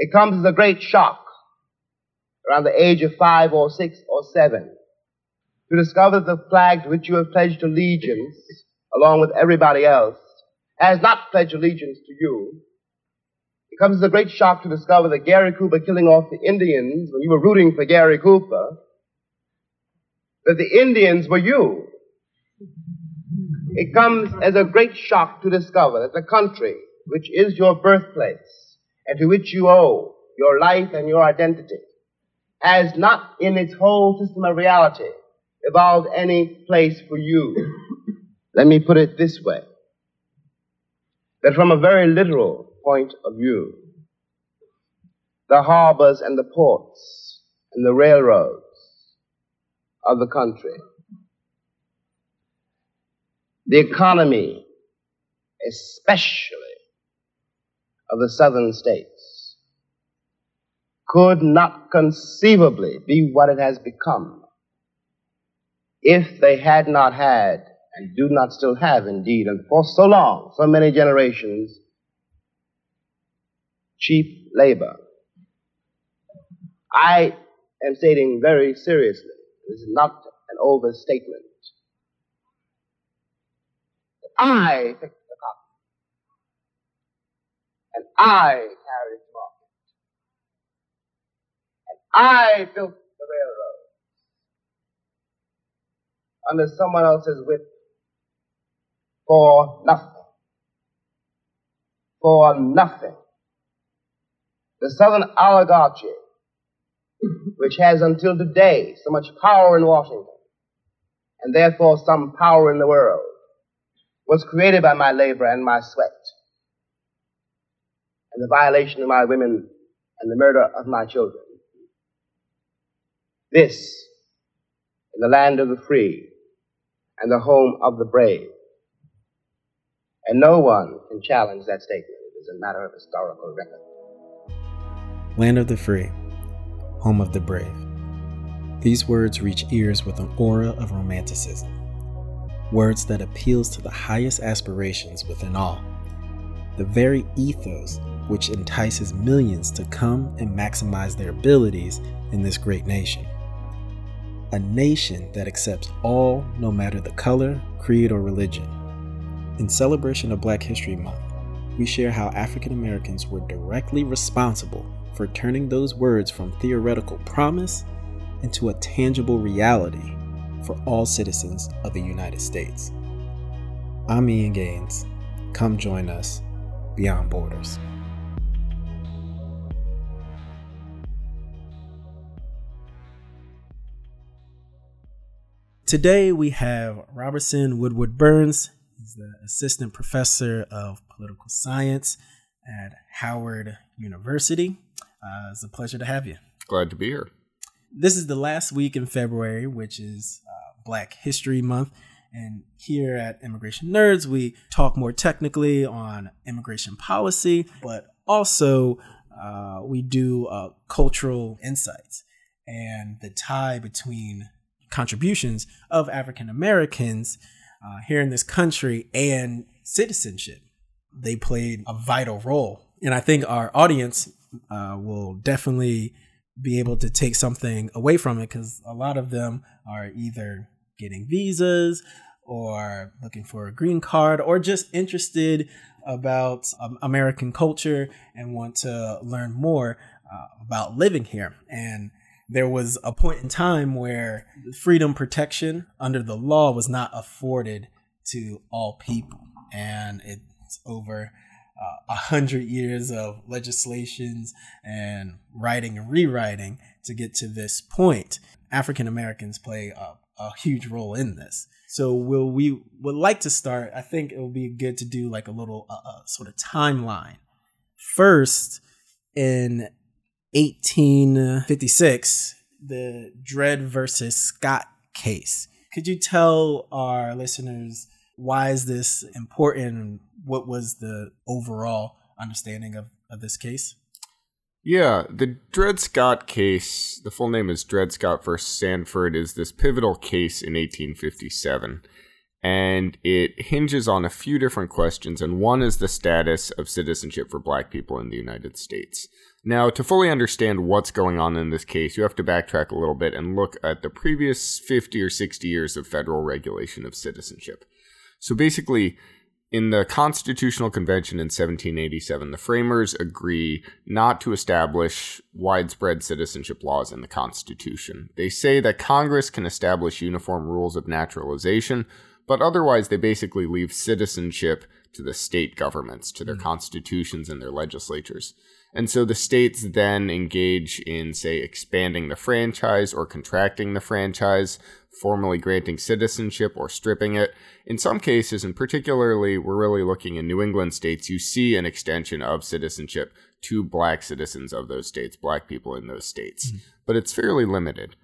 It comes as a great shock around the age of five or six or seven to discover that the flag to which you have pledged allegiance, along with everybody else, has not pledged allegiance to you. It comes as a great shock to discover that Gary Cooper killing off the Indians when you were rooting for Gary Cooper, that the Indians were you. It comes as a great shock to discover that the country, which is your birthplace, and to which you owe your life and your identity, has not in its whole system of reality evolved any place for you. Let me put it this way. That from a very literal point of view, the harbors and the ports and the railroads of the country, the economy, especially of the southern states, could not conceivably be what it has become if they had not had, and do not still have indeed, and for so long, so many generations, cheap labor. I am stating very seriously, this is not an overstatement. I and I carried to market, and I built the railroad under someone else's whip for nothing. For nothing. The Southern oligarchy, which has until today so much power in Washington, and therefore some power in the world, was created by my labor and my sweat, and the violation of my women and the murder of my children. This, in the land of the free, and the home of the brave. And no one can challenge that statement. It is a matter of historical record. Land of the free, home of the brave. These words reach ears with an aura of romanticism. Words that appeals to the highest aspirations within all. The very ethos which entices millions to come and maximize their abilities in this great nation a nation that accepts all, no matter the color, creed, or religion. In celebration of Black History Month, we share how African Americans were directly responsible for turning those words from theoretical promise into a tangible reality for all citizens of the United States. I'm Ian Gaines. Come join us beyond borders. Today we have Robertson Woodward Burns. He's the assistant professor of political science at Howard University. Uh, it's a pleasure to have you. Glad to be here. This is the last week in February, which is uh, Black History Month. And here at Immigration Nerds, we talk more technically on immigration policy, but also uh, we do uh, cultural insights and the tie between contributions of African Americans uh, here in this country and citizenship. They played a vital role. And I think our audience uh, will definitely be able to take something away from it because a lot of them are either getting visas or looking for a green card or just interested about um, American culture and want to learn more uh, about living here. And there was a point in time where freedom protection under the law was not afforded to all people. And it's over uh, a uh, hundred years of legislations and writing and rewriting to get to this point. African Americans play a, a huge role in this. So will we would like to start. I think it would be good to do like a little uh, uh sort of timeline. First, in 1856, the Dred versus Scott case. Could you tell our listeners why is this important? What was the overall understanding of, of this case? Yeah, the Dred Scott case, the full name is Dred Scott versus Sanford, is this pivotal case in 1857. And it hinges on a few different questions, and one is the status of citizenship for black people in the United States. Now, to fully understand what's going on in this case, you have to backtrack a little bit and look at the previous 50 or 60 years of federal regulation of citizenship. So basically, in the Constitutional Convention in 1787, the framers agree not to establish widespread citizenship laws in the Constitution. They say that Congress can establish uniform rules of naturalization, but otherwise they basically leave citizenship to the state governments, to their mm. constitutions and their legislatures. And so the states then engage in, say, expanding the franchise or contracting the franchise, formally granting citizenship or stripping it. In some cases, and particularly we're really looking in New England states, you see an extension of citizenship to black citizens of those states, black people in those states. Mm-hmm. But it's fairly limited.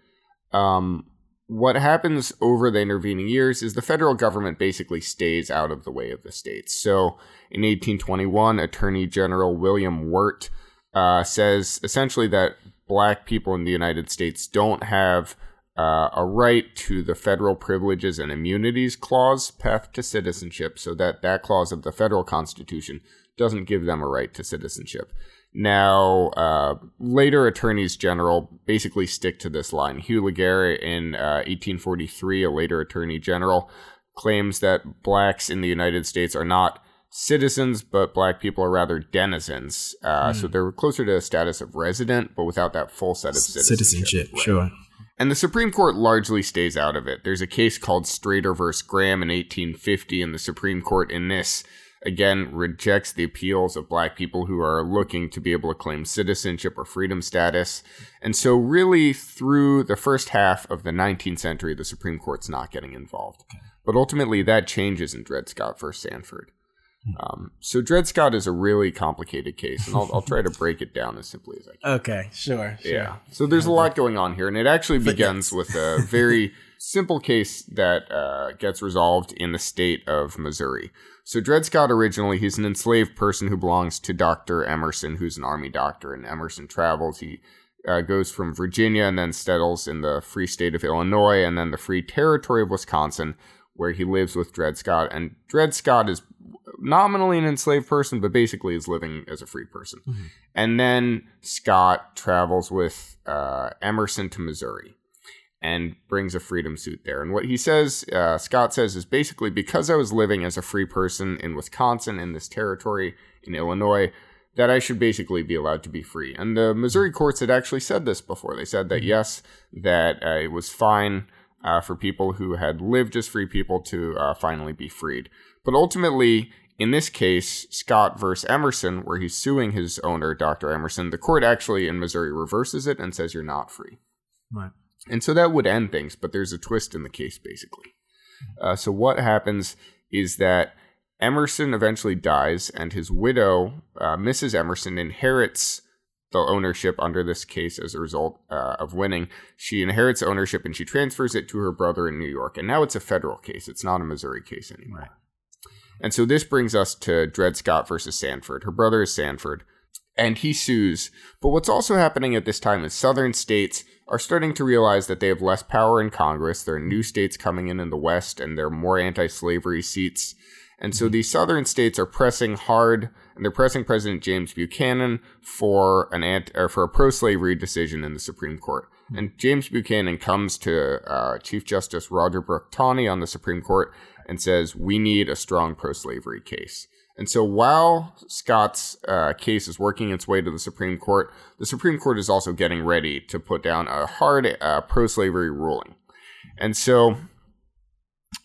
Um, what happens over the intervening years is the federal government basically stays out of the way of the states. So in 1821, Attorney General William Wirt uh, says essentially that black people in the United States don't have uh, a right to the federal privileges and immunities clause path to citizenship, so that that clause of the federal constitution doesn't give them a right to citizenship. Now, uh, later attorneys general basically stick to this line. Hugh Legaré in uh, 1843, a later attorney general, claims that blacks in the United States are not citizens, but black people are rather denizens. Uh, mm. So they're closer to a status of resident, but without that full set of citizenship. Citizenship, right. sure. And the Supreme Court largely stays out of it. There's a case called Strader versus Graham in 1850, and the Supreme Court in this again rejects the appeals of black people who are looking to be able to claim citizenship or freedom status. And so, really, through the first half of the 19th century, the Supreme Court's not getting involved. But ultimately, that changes in Dred Scott versus Sandford. Hmm. Um, so Dred Scott is a really complicated case, and I'll, I'll, try to break it down as simply as I can. Okay, sure. sure. Yeah. So there's a lot going on here, and it actually begins with a very simple case that uh, gets resolved in the state of Missouri. So Dred Scott originally he's an enslaved person who belongs to Dr. Emerson, who's an army doctor, and Emerson travels. He uh, goes from Virginia and then settles in the free state of Illinois and then the free territory of Wisconsin, where he lives with Dred Scott. And Dred Scott is nominally an enslaved person, but basically is living as a free person. Mm-hmm. And then Scott travels with uh, Emerson to Missouri and brings a freedom suit there. And what he says, uh, Scott says, is basically because I was living as a free person in Wisconsin, in this territory, in Illinois, that I should basically be allowed to be free. And the Missouri courts had actually said this before. They said that, mm-hmm. yes, that uh, it was fine uh, for people who had lived as free people to uh, finally be freed. But ultimately, in this case, Scott versus Emerson, where he's suing his owner, Dr. Emerson, the court actually in Missouri reverses it and says you're not free. Right. And so that would end things, but there's a twist in the case, basically. Uh, so what happens is that Emerson eventually dies, and his widow, uh, Mrs. Emerson, inherits the ownership under this case as a result uh, of winning. She inherits ownership and she transfers it to her brother in New York. And now it's a federal case. It's not a Missouri case anymore. Right. And so this brings us to Dred Scott versus Sanford. Her brother is Sanford, and he sues. But what's also happening at this time is southern states are starting to realize that they have less power in Congress. There are new states coming in in the West, and there are more anti slavery seats. And so these southern states are pressing hard, and they're pressing President James Buchanan for an ant- or for a pro-slavery decision in the Supreme Court. And James Buchanan comes to uh, Chief Justice Roger Brooke Taney on the Supreme Court and says, "We need a strong pro-slavery case." And so while Scott's uh, case is working its way to the Supreme Court, the Supreme Court is also getting ready to put down a hard uh, pro slavery ruling. And so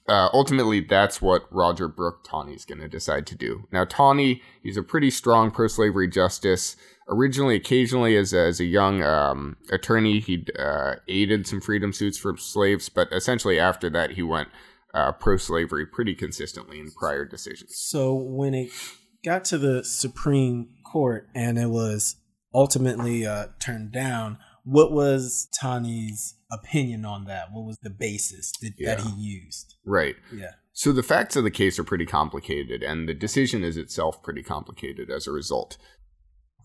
uh, ultimately, that's what Roger Brooke Taney is going to decide to do. Now, Taney, he's a pretty strong pro slavery justice. Originally, occasionally, as a, as a young um, attorney, he uh, aided some freedom suits for slaves, but essentially after that, he went uh, pro slavery pretty consistently in prior decisions. So when it got to the Supreme Court and it was ultimately uh, turned down, what was Taney's opinion on that? What was the basis that, yeah. that he used? Right. Yeah. So the facts of the case are pretty complicated, and the decision is itself pretty complicated as a result.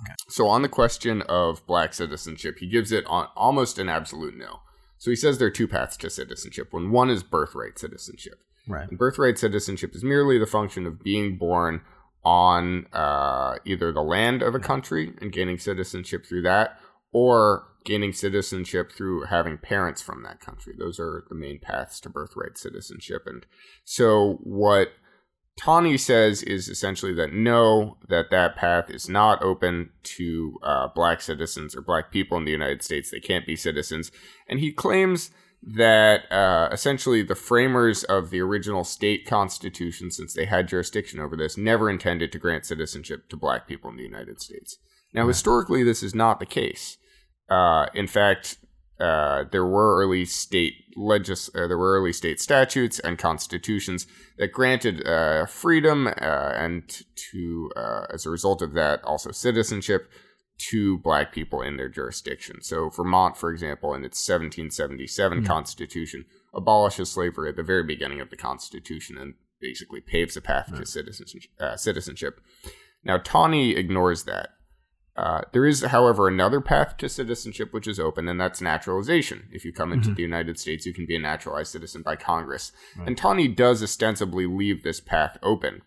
Okay. So on the question of black citizenship, he gives it on almost an absolute no. So he says there are two paths to citizenship. When one is birthright citizenship, Right. And birthright citizenship is merely the function of being born on uh, either the land of a country and gaining citizenship through that, or gaining citizenship through having parents from that country. Those are the main paths to birthright citizenship. And so what Taney says is essentially that no, that that path is not open to uh, black citizens or black people in the United States. They can't be citizens. And he claims that uh, essentially the framers of the original state constitution, since they had jurisdiction over this, never intended to grant citizenship to black people in the United States. Now, historically, this is not the case. Uh, in fact, uh, there were early state legis- uh, there were early state statutes and constitutions that granted uh, freedom uh, and to uh, as a result of that also citizenship to black people in their jurisdiction. So Vermont, for example, in its 1777 mm-hmm. constitution, abolishes slavery at the very beginning of the constitution and basically paves a path to citizenship. citizenship. Now Taney ignores that. Uh, there is, however, another path to citizenship which is open, and that's naturalization. If you come into mm-hmm. the United States, you can be a naturalized citizen by Congress. Right. And Taney does ostensibly leave this path open.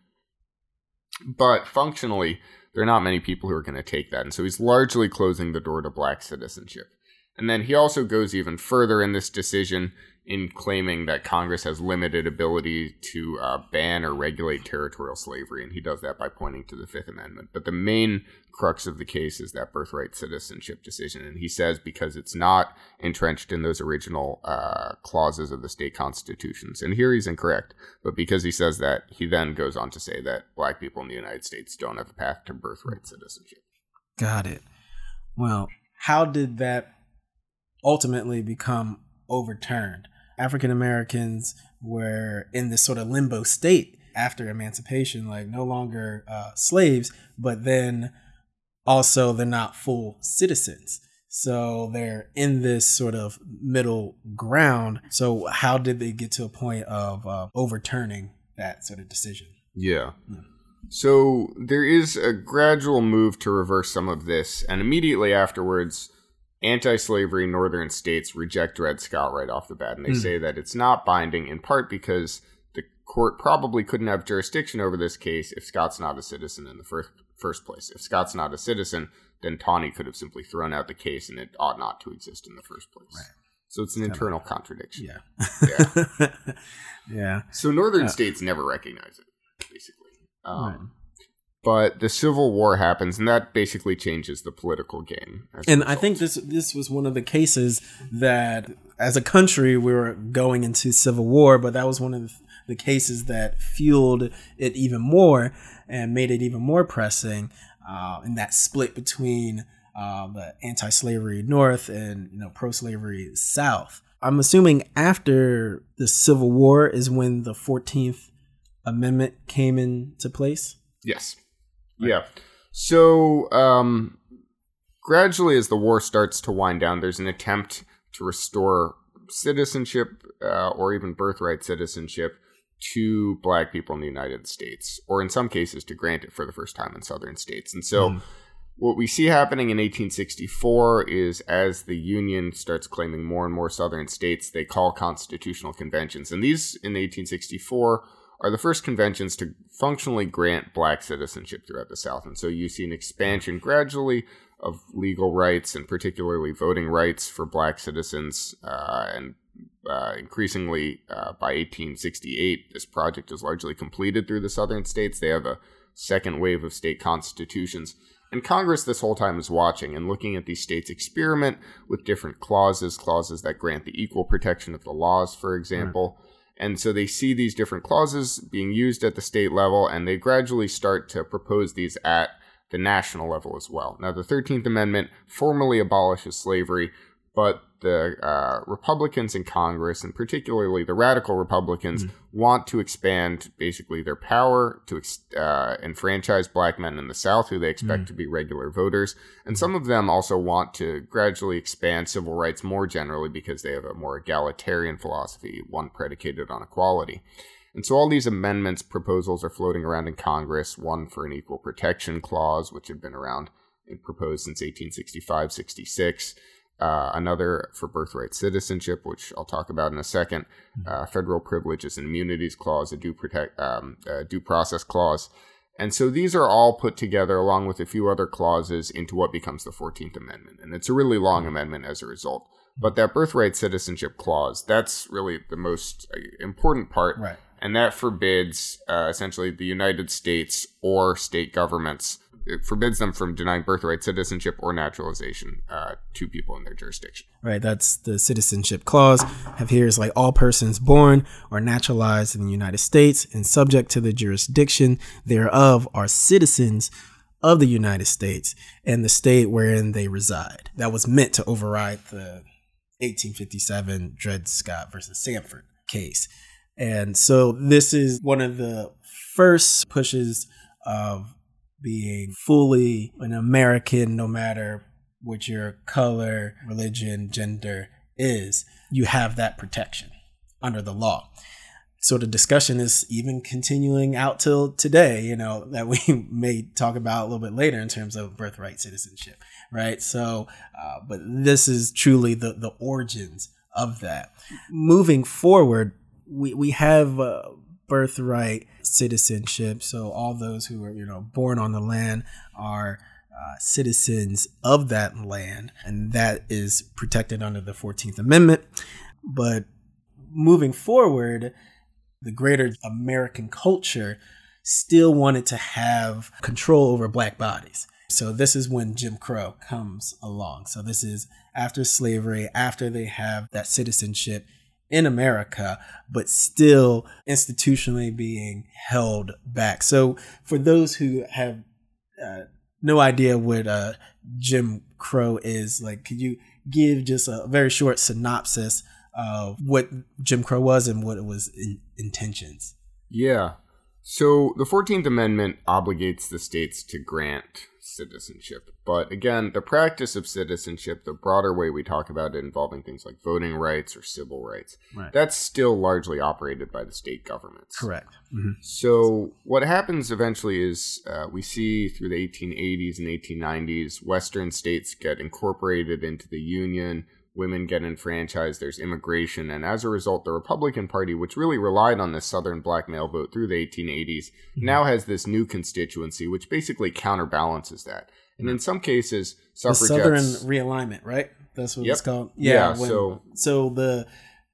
But functionally, there are not many people who are going to take that. And so he's largely closing the door to black citizenship. And then he also goes even further in this decision in claiming that Congress has limited ability to uh, ban or regulate territorial slavery, and he does that by pointing to the Fifth Amendment. But the main crux of the case is that birthright citizenship decision, and he says because it's not entrenched in those original uh, clauses of the state constitutions, and here he's incorrect. But because he says that, he then goes on to say that black people in the United States don't have a path to birthright citizenship. Got it. Well, how did that ultimately become overturned? African Americans were in this sort of limbo state after emancipation, like no longer uh, slaves, but then also they're not full citizens. So they're in this sort of middle ground. So how did they get to a point of uh, overturning that sort of decision? Yeah. yeah. So there is a gradual move to reverse some of this, and immediately afterwards, anti-slavery northern states reject Dred Scott right off the bat, and they mm. say that it's not binding in part because the court probably couldn't have jurisdiction over this case if Scott's not a citizen in the first first place. If Scott's not a citizen, then Taney could have simply thrown out the case, and it ought not to exist in the first place. Right. So it's an internal contradiction. Yeah. Yeah. yeah. So northern states never recognize it, basically. Um, right but the civil war happens and that basically changes the political game and i think this this was one of the cases that as a country we were going into civil war but that was one of the cases that fueled it even more and made it even more pressing uh, in that split between uh, the anti-slavery north and you know pro-slavery south. I'm assuming after the civil war is when the 14th amendment came into place? Yes yeah. So um, gradually, as the war starts to wind down, there's an attempt to restore citizenship uh, or even birthright citizenship to black people in the United States, or in some cases to grant it for the first time in southern states. And so, mm. what we see happening in 1864 is as the Union starts claiming more and more southern states, they call constitutional conventions. And these in 1864 are the first conventions to functionally grant black citizenship throughout the South. And so you see an expansion gradually of legal rights and particularly voting rights for black citizens. Uh, and uh, increasingly, uh, by 1868, this project is largely completed through the southern states. They have a second wave of state constitutions. And Congress this whole time is watching and looking at these states experiment with different clauses, clauses that grant the equal protection of the laws, for example. And so they see these different clauses being used at the state level, and they gradually start to propose these at the national level as well. Now, the 13th Amendment formally abolishes slavery, but the uh, Republicans in Congress, and particularly the radical Republicans, mm-hmm. want to expand basically their power to uh, enfranchise black men in the South, who they expect mm-hmm. to be regular voters. And some of them also want to gradually expand civil rights more generally because they have a more egalitarian philosophy, one predicated on equality. And so all these amendments proposals are floating around in Congress, one for an equal protection clause, which had been around and proposed since 1865 66 uh, another for birthright citizenship, which I'll talk about in a second, uh, federal privileges and immunities clause, a due protect um, a due process clause, and so these are all put together along with a few other clauses into what becomes the Fourteenth Amendment, and it's a really long amendment as a result. But that birthright citizenship clause, that's really the most uh, important part, Right. and that forbids uh, essentially the United States or state governments. It forbids them from denying birthright citizenship or naturalization uh, to people in their jurisdiction. Right, that's the citizenship clause. Have here is like all persons born or naturalized in the United States and subject to the jurisdiction thereof are citizens of the United States and the state wherein they reside. That was meant to override the 1857 Dred Scott versus Sanford case. And so this is one of the first pushes of being fully an American, no matter what your color, religion, gender is, you have that protection under the law. So the discussion is even continuing out till today, you know, that we may talk about a little bit later in terms of birthright citizenship, right? So, uh, but this is truly the, the origins of that. Moving forward, we, we have uh, birthright citizenship. So all those who are, you know, born on the land are uh, citizens of that land, and that is protected under the 14th Amendment. But moving forward, the greater American culture still wanted to have control over black bodies. So this is when Jim Crow comes along. So this is after slavery, after they have that citizenship in America, but still institutionally being held back. So for those who have uh, no idea what uh, Jim Crow is, like, could you give just a very short synopsis of what Jim Crow was and what it was in intentions? Yeah. So the 14th Amendment obligates the states to grant citizenship. But again, the practice of citizenship, the broader way we talk about it involving things like voting rights or civil rights, Right. that's still largely operated by the state governments. Correct. Mhm. So what happens eventually is uh, we see through the 1880s and 1890s, Western states get incorporated into the Union. Women get enfranchised. There's immigration, and as a result, the Republican Party, which really relied on the Southern black male vote through the 1880s, now has this new constituency, which basically counterbalances that. And in some cases, The. Southern realignment, right? That's what Yep. it's called. Yeah, when- so- so the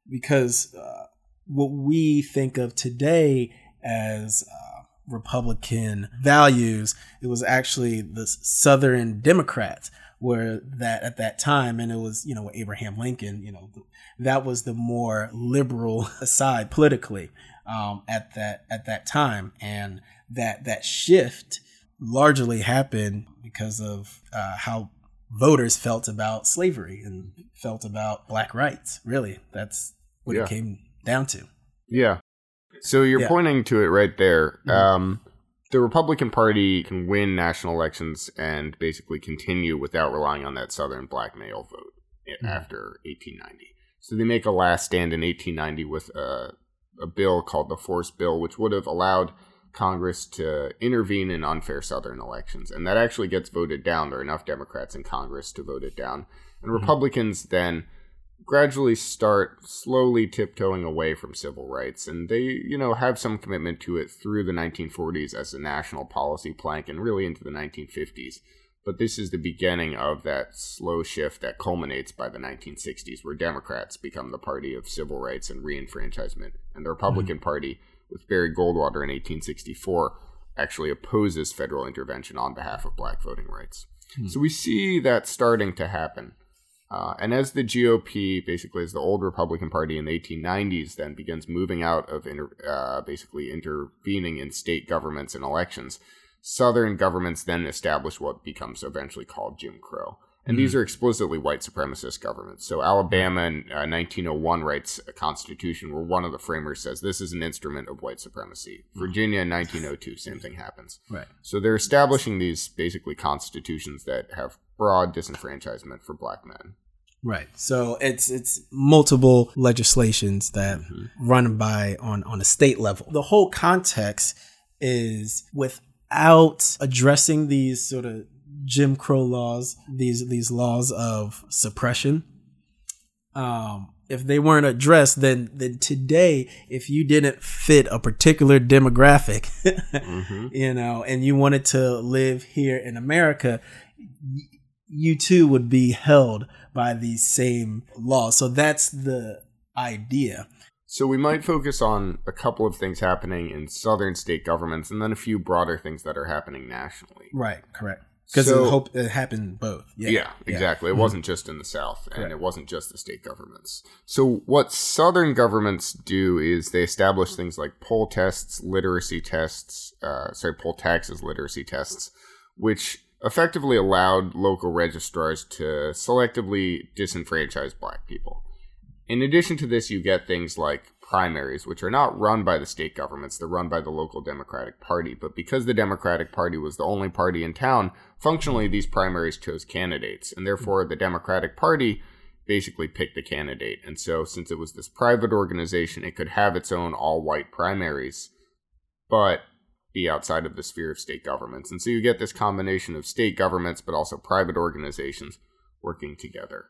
because uh, what we think of today as uh, Republican values, it was actually the Southern Democrats were that at that time, and it was you know Abraham Lincoln, you know that was the more liberal side politically um, at that at that time, and that that shift largely happened because of uh, how voters felt about slavery and felt about black rights. Really, that's what Yeah. it came down to. Yeah. So you're Yeah. pointing to it right there. Mhm. Um, the Republican Party can win national elections and basically continue without relying on that Southern black male vote Mhm. after 1890. So they make a last stand in 1890 with a, a bill called the Force Bill, which would have allowed Congress to intervene in unfair Southern elections. And that actually gets voted down. There are enough Democrats in Congress to vote it down. And Mhm. Republicans then gradually start slowly tiptoeing away from civil rights and they you know have some commitment to it through the 1940s as a national policy plank and really into the 1950s but this is the beginning of that slow shift that culminates by the 1960s where democrats become the party of civil rights and reenfranchisement. And the republican mm-hmm. party with barry goldwater in 1864 actually opposes federal intervention on behalf of black voting rights. Hmm. So we see that starting to happen uh, and as the GOP, basically as the old Republican Party in the 1890s, then begins moving out of inter- uh, basically intervening in state governments and elections, Southern governments then establish what becomes eventually called Jim Crow. And these hmm. are explicitly white supremacist governments. So Alabama in uh, 1901 writes a constitution where one of the framers says this is an instrument of white supremacy. Hmm. Virginia in 1902, same thing happens. Right. So they're establishing these basically constitutions that have broad disenfranchisement for black men. Right. So it's it's multiple legislations that mm-hmm. run by on on a state level. The whole context is without addressing these sort of Jim Crow laws, these these laws of suppression, um, if they weren't addressed, then then today, if you didn't fit a particular demographic, mm-hmm. you know, and you wanted to live here in America, you too would be held by these same laws. So that's the idea. So we might focus on a couple of things happening in southern state governments and then a few broader things that are happening nationally. Right, correct. Because so, hope it happened both. Yeah, yeah exactly. Yeah. It mm-hmm. wasn't just in the South, and it wasn't just the state governments. So what Southern governments do is they establish things like poll tests, literacy tests, uh, sorry, poll taxes, literacy tests, which effectively allowed local registrars to selectively disenfranchise black people. In addition to this, you get things like primaries, which are not run by the state governments, they're run by the local Democratic Party. But because the Democratic Party was the only party in town, functionally these primaries chose candidates. And therefore, the Democratic Party basically picked the candidate. And so, since it was this private organization, it could have its own all white primaries, but be outside of the sphere of state governments. And so, you get this combination of state governments, but also private organizations working together.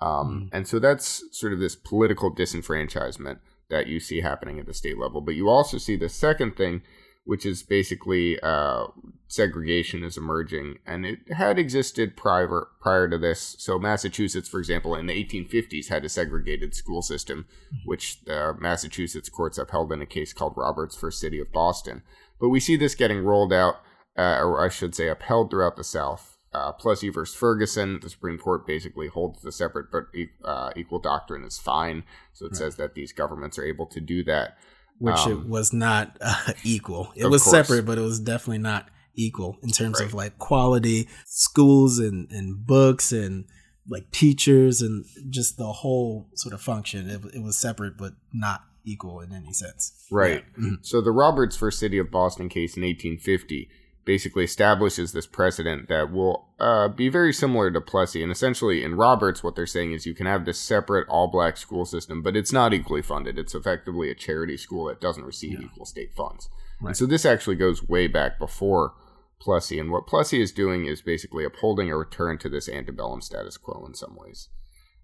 Um, mm. And so that's sort of this political disenfranchisement that you see happening at the state level. But you also see the second thing, which is basically uh, segregation is emerging, and it had existed prior prior to this. So Massachusetts, for example, in the 1850s had a segregated school system, mm-hmm. which the Massachusetts courts upheld in a case called Roberts v. City of Boston. But we see this getting rolled out, uh, or I should say, upheld throughout the South uh, Plessy versus Ferguson, the Supreme Court basically holds the separate but uh, equal doctrine is fine. So it right. says that these governments are able to do that. Which um, it was not uh, equal. It was course. separate, but it was definitely not equal in terms right. of like quality schools and, and books and like teachers and just the whole sort of function. It, it was separate, but not equal in any sense. Right. Yeah. Mm-hmm. So the Roberts versus City of Boston case in 1850 basically establishes this precedent that will uh, be very similar to Plessy. And essentially, in Roberts, what they're saying is you can have this separate all black school system, but it's not equally funded. It's effectively a charity school that doesn't receive yeah. equal state funds. Right. And so this actually goes way back before Plessy. And what Plessy is doing is basically upholding a return to this antebellum status quo in some ways.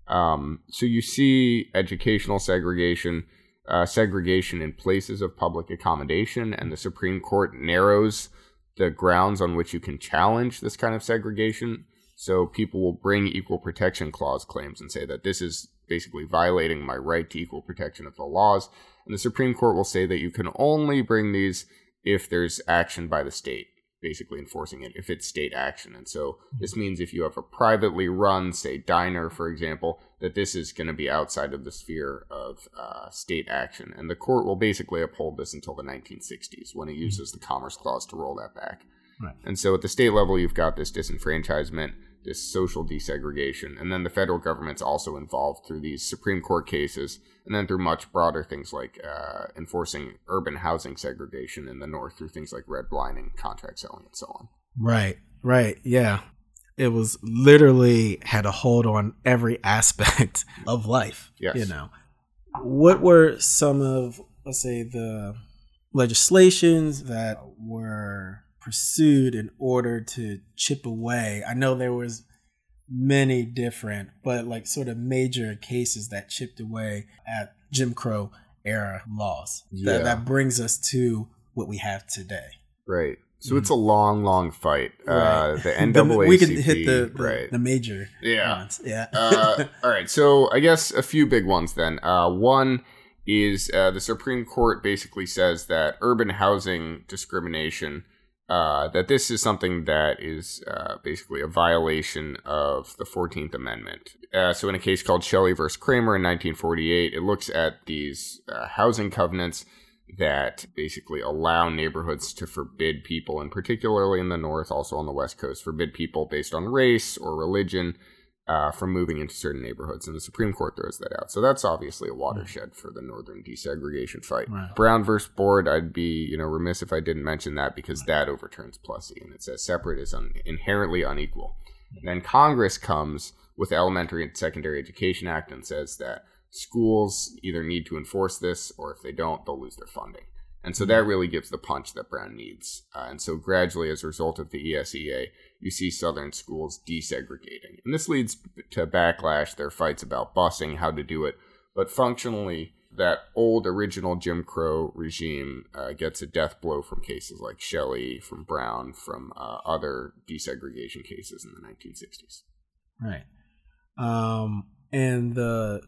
Um, so you see educational segregation. Uh, segregation in places of public accommodation, and the Supreme Court narrows the grounds on which you can challenge this kind of segregation. So people will bring equal protection clause claims and say that this is basically violating my right to equal protection of the laws. And the Supreme Court will say that you can only bring these if there's action by the state basically enforcing it if it's state action. And so this means if you have a privately run, say, diner, for example, that this is going to be outside of the sphere of uh, state action. And the court will basically uphold this until the 1960s when it mm-hmm. uses the Commerce Clause to roll that back. Right. And so at the state level, you've got this disenfranchisement, this social desegregation, and then the federal government's also involved through these Supreme Court cases and then through much broader things like uh, enforcing urban housing segregation in the north through things like redlining, contract selling, and so on. Right, right, yeah. It was literally had a hold on every aspect of life. Yes. You know, what were some of, let's say, the legislations that were pursued in order to chip away? I know there was many different, but like sort of major cases that chipped away at Jim Crow era laws. Yeah. That, that brings us to what we have today. Right. So mm. it's a long, long fight. Uh, right. Uh, the NAACP. we can hit the, the, right. the major yeah. ones. Yeah. uh, all right. So I guess a few big ones then. Uh, one is uh, the Supreme Court basically says that urban housing discrimination – uh, that this is something that is uh, basically a violation of the 14th Amendment. Uh, so, in a case called Shelley versus Kraemer in 1948, it looks at these uh, housing covenants that basically allow neighborhoods to forbid people, and particularly in the North, also on the West Coast, forbid people based on race or religion uh, from moving into certain neighborhoods, and the Supreme Court throws that out. So that's obviously a watershed for the northern desegregation fight. Right. Brown versus Board, I'd be you know remiss if I didn't mention that because that overturns Plessy, and it says separate is un- inherently unequal. And then Congress comes with the Elementary and Secondary Education Act and says that schools either need to enforce this or if they don't, they'll lose their funding. And so that really gives the punch that Brown needs. Uh, and so gradually, as a result of the ESEA, you see Southern schools desegregating. And this leads to backlash. There are fights about busing, how to do it. But functionally, that old original Jim Crow regime uh, gets a death blow from cases like Shelley, from Brown, from uh, other desegregation cases in the 1960s. Right. Um, and the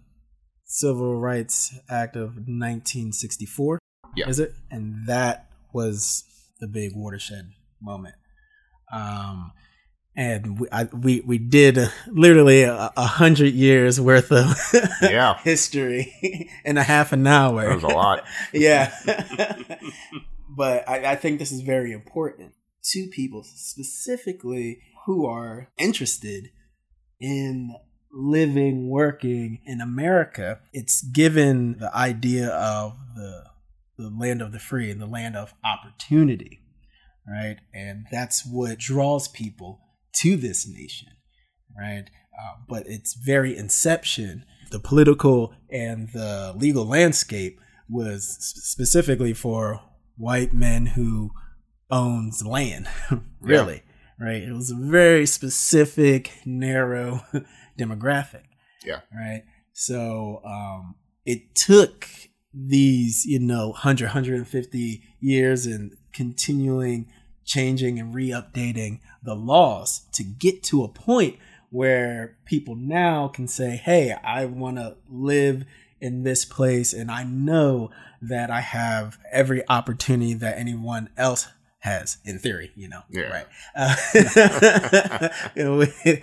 Civil Rights Act of 1964, yeah. is it? And that was the big watershed moment. Um, and we, I, we we did literally a, a, hundred years worth of yeah history in a half an hour. That was a lot. yeah, but I, I think this is very important to people specifically who are interested in living, working in America. It's given the idea of the the land of the free and the land of opportunity, right? And that's what draws people to this nation, right? Uh, but its very inception, the political and the legal landscape was specifically for white men who owns land, really, yeah. right? It was a very specific, narrow demographic. Yeah. Right. So um, it took these, you know, 100, 150 years and continuing changing and re-updating the laws to get to a point where people now can say, "Hey, I want to live in this place and I know that I have every opportunity that anyone else has in theory, you know. Yeah. Right. Uh,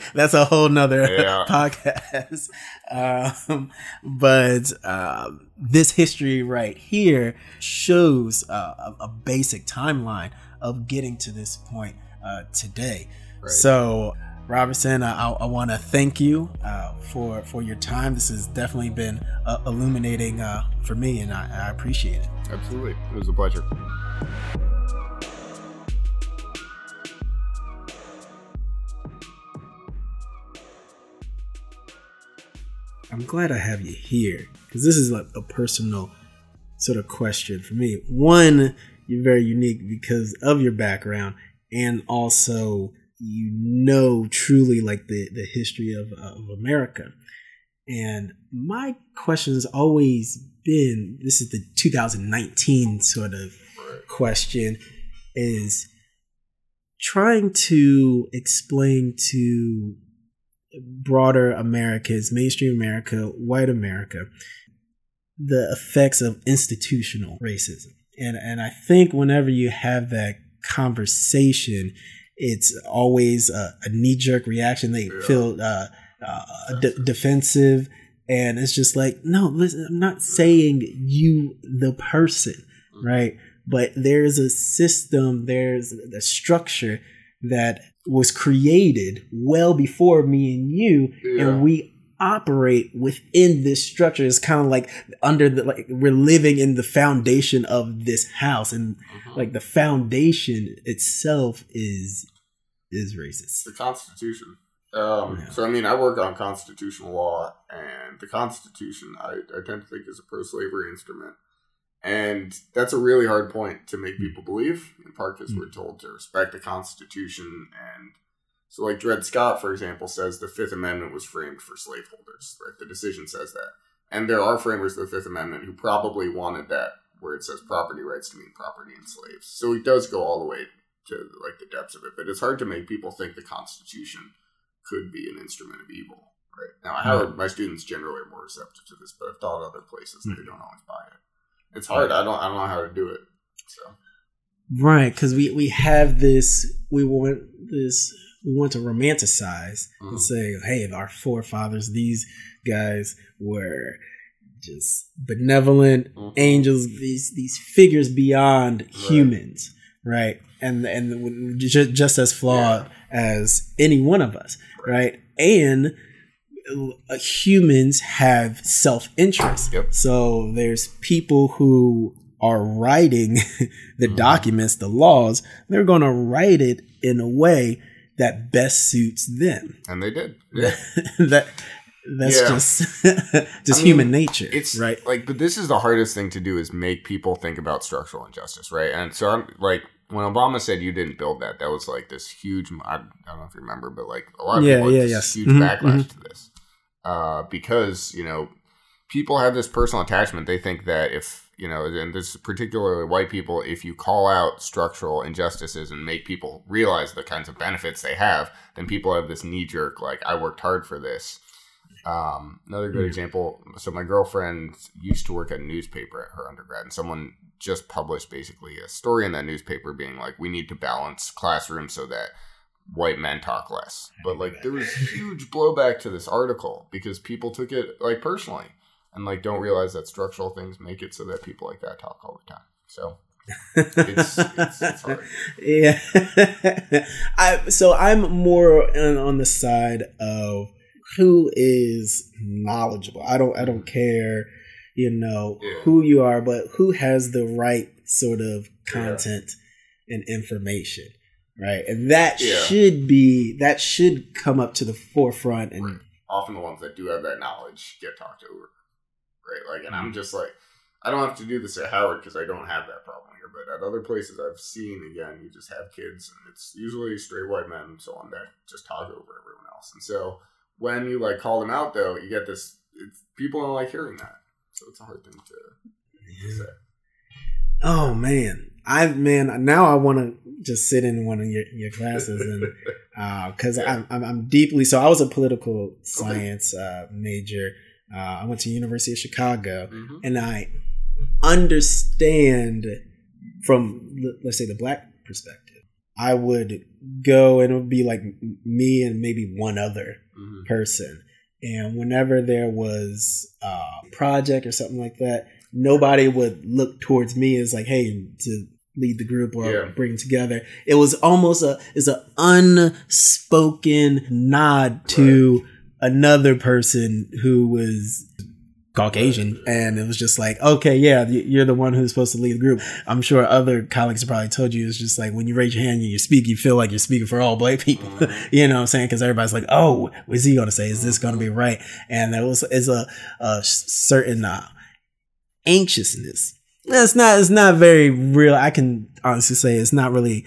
that's a whole nother yeah. podcast. Um, but um, this history right here shows uh, a, a, basic timeline of getting to this point uh, today. Right. So, Robertson, I, I want to thank you uh, for for your time. This has definitely been uh, illuminating uh, for me, and I, I appreciate it. Absolutely, it was a pleasure. I'm glad I have you here because this is like a personal sort of question for me. One, you're very unique because of your background, and also you know truly like the the history of of America. And my question has always been this is the 2019 sort of question is trying to explain to broader Americas, mainstream America, white America, the effects of institutional racism. And and I think whenever you have that conversation, it's always a, a knee jerk reaction. They yeah. feel uh, uh, d- defensive, and it's just like, no, listen, I'm not saying you, the person, mm-hmm. right? But there's a system, there's a structure that was created well before me and you, yeah. and we operate within this structure. It's kind of like under the like we're living in the foundation of this house, and mm-hmm. like the foundation itself is is racist. The Constitution. Um, yeah. So I mean, I work on constitutional law, and the Constitution I, I tend to think is a pro-slavery instrument. And that's a really hard point to make hmm. people believe, in part because mm. we're told to respect the Constitution. And so, like Dred Scott, for example, says the Fifth Amendment was framed for slaveholders, right? The decision says that. And there are framers of the Fifth Amendment who probably wanted that, where it says property rights to mean property and slaves. So it does go all the way to like the depths of it. But it's hard to make people think the Constitution could be an instrument of evil, right? Now, I Howard, my students generally are more receptive to this, but I've taught other places mm. they don't always buy it. It's hard. I don't. I don't know how to do it. So. Right, because we we have this. We want this. We want to romanticize mm-hmm. and say, "Hey, our forefathers, these guys were just benevolent mm-hmm. angels. These these figures beyond right. humans, right? And and just, just as flawed yeah. as any one of us, right? right? And uh, humans have self interest. Yep. So there's people who are writing the mm-hmm. documents, the laws, they're going to write it in a way that best suits them. And they did. Yeah. that that's yeah. just just I mean, human nature. It's right. Like, but this is the hardest thing to do is make people think about structural injustice, right? And so I'm like, when Obama said you didn't build that, that was like this huge. I, I don't know if you remember, but like a lot of Yeah, people had yeah, yes. huge Mhm, backlash to this uh, because you know people have this personal attachment. They think that if you know, and this is particularly white people, if you call out structural injustices and make people realize the kinds of benefits they have, then people have this knee jerk like, "I worked hard for this." Um, another good Yeah. example. So my girlfriend used to work at a newspaper at her undergrad, and someone just published basically a story in that newspaper being like, "We need to balance classrooms so that white men talk less." But like, there was huge blowback to this article because people took it like personally, and like don't realize that structural things make it so that people like that talk all the time. So it's, it's, it's hard. yeah. I so I'm more on, on the side of who is knowledgeable. I don't I don't care, you know, Yeah. who you are, but who has the right sort of content and information. Right. And that Yeah. should be that should come up to the forefront and Right. Often the ones that do have that knowledge get talked over, right? Like, and Mm-hmm. I'm just like, I don't have to do this at Howard because I don't have that problem here. But at other places I've seen, again, you just have kids, and it's usually straight white men and so on that just talk over everyone else. And so when you like call them out, though, you get this. It's, people don't like hearing that, so it's a hard thing to, to say. Oh man, I man now I want to just sit in one of your, your classes and because Yeah. I'm, I'm I'm deeply so I was a political science uh, major. Uh, I went to University of Chicago Mhm. and I understand from let's say the black perspective. I would go and it would be like me and maybe one other Mhm. person. And whenever there was a project or something like that, nobody would look towards me as like, hey, to lead the group or Yeah. bring together. It was almost a is an unspoken nod to another person who was Caucasian, and it was just like, okay, yeah, you're the one who's supposed to lead the group. I'm sure other colleagues have probably told you it's just like when you raise your hand and you speak, you feel like you're speaking for all black people. you know what I'm saying? Because everybody's like, oh, what's he going to say? Is this going to be right? And there was is a, a certain uh, anxiousness. It's not. It's not very real. I can honestly say it's not really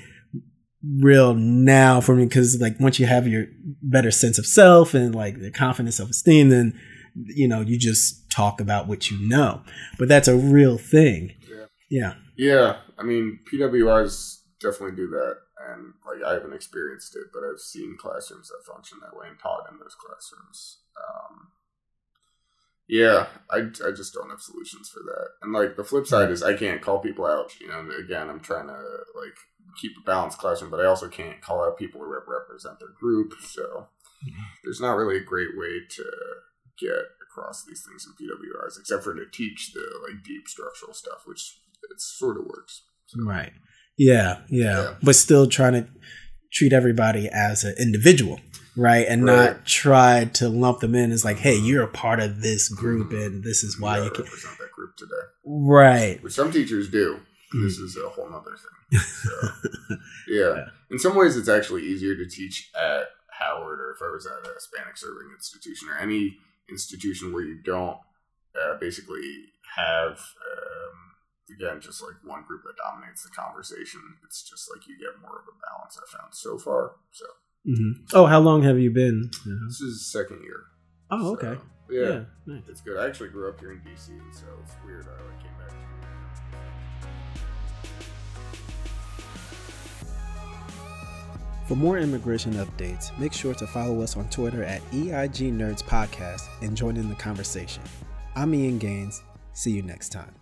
real now for me because like once you have your better sense of self and like the confidence, self esteem, then you know you just talk about what you know. But that's a real thing. Yeah. Yeah. Yeah, I mean PWIs definitely do that, and like I haven't experienced it, but I've seen classrooms that function that way and taught in those classrooms. Um, yeah, I, I just don't have solutions for that. And like the flip side is I can't call people out. You know, again, I'm trying to like keep a balanced classroom, but I also can't call out people who represent their group. So mm-hmm. there's not really a great way to get across these things in PWIs, except for to teach the like deep structural stuff, which it sort of works. So, Right. Yeah, yeah. Yeah. But still trying to treat everybody as an individual, right? And Right. not try to lump them in as like, hey, mm-hmm. you're a part of this group mm-hmm. and this is why you can't represent that group today, Right. which some teachers do. This is a whole nother thing. So, yeah. In some ways, it's actually easier to teach at Howard or if I was at a Hispanic serving institution or any institution where you don't uh, basically have, um, again, just like one group that dominates the conversation. It's just like you get more of a balance I found so far. So hmm Oh, how long have you been? this is second year. Oh, So, okay. yeah. Nice. It's good. I actually grew up here in DC, so it's weird. I like came back. For more immigration updates, make sure to follow us on Twitter at EIG Nerds Podcast and join in the conversation. I'm Ian Gaines. See you next time.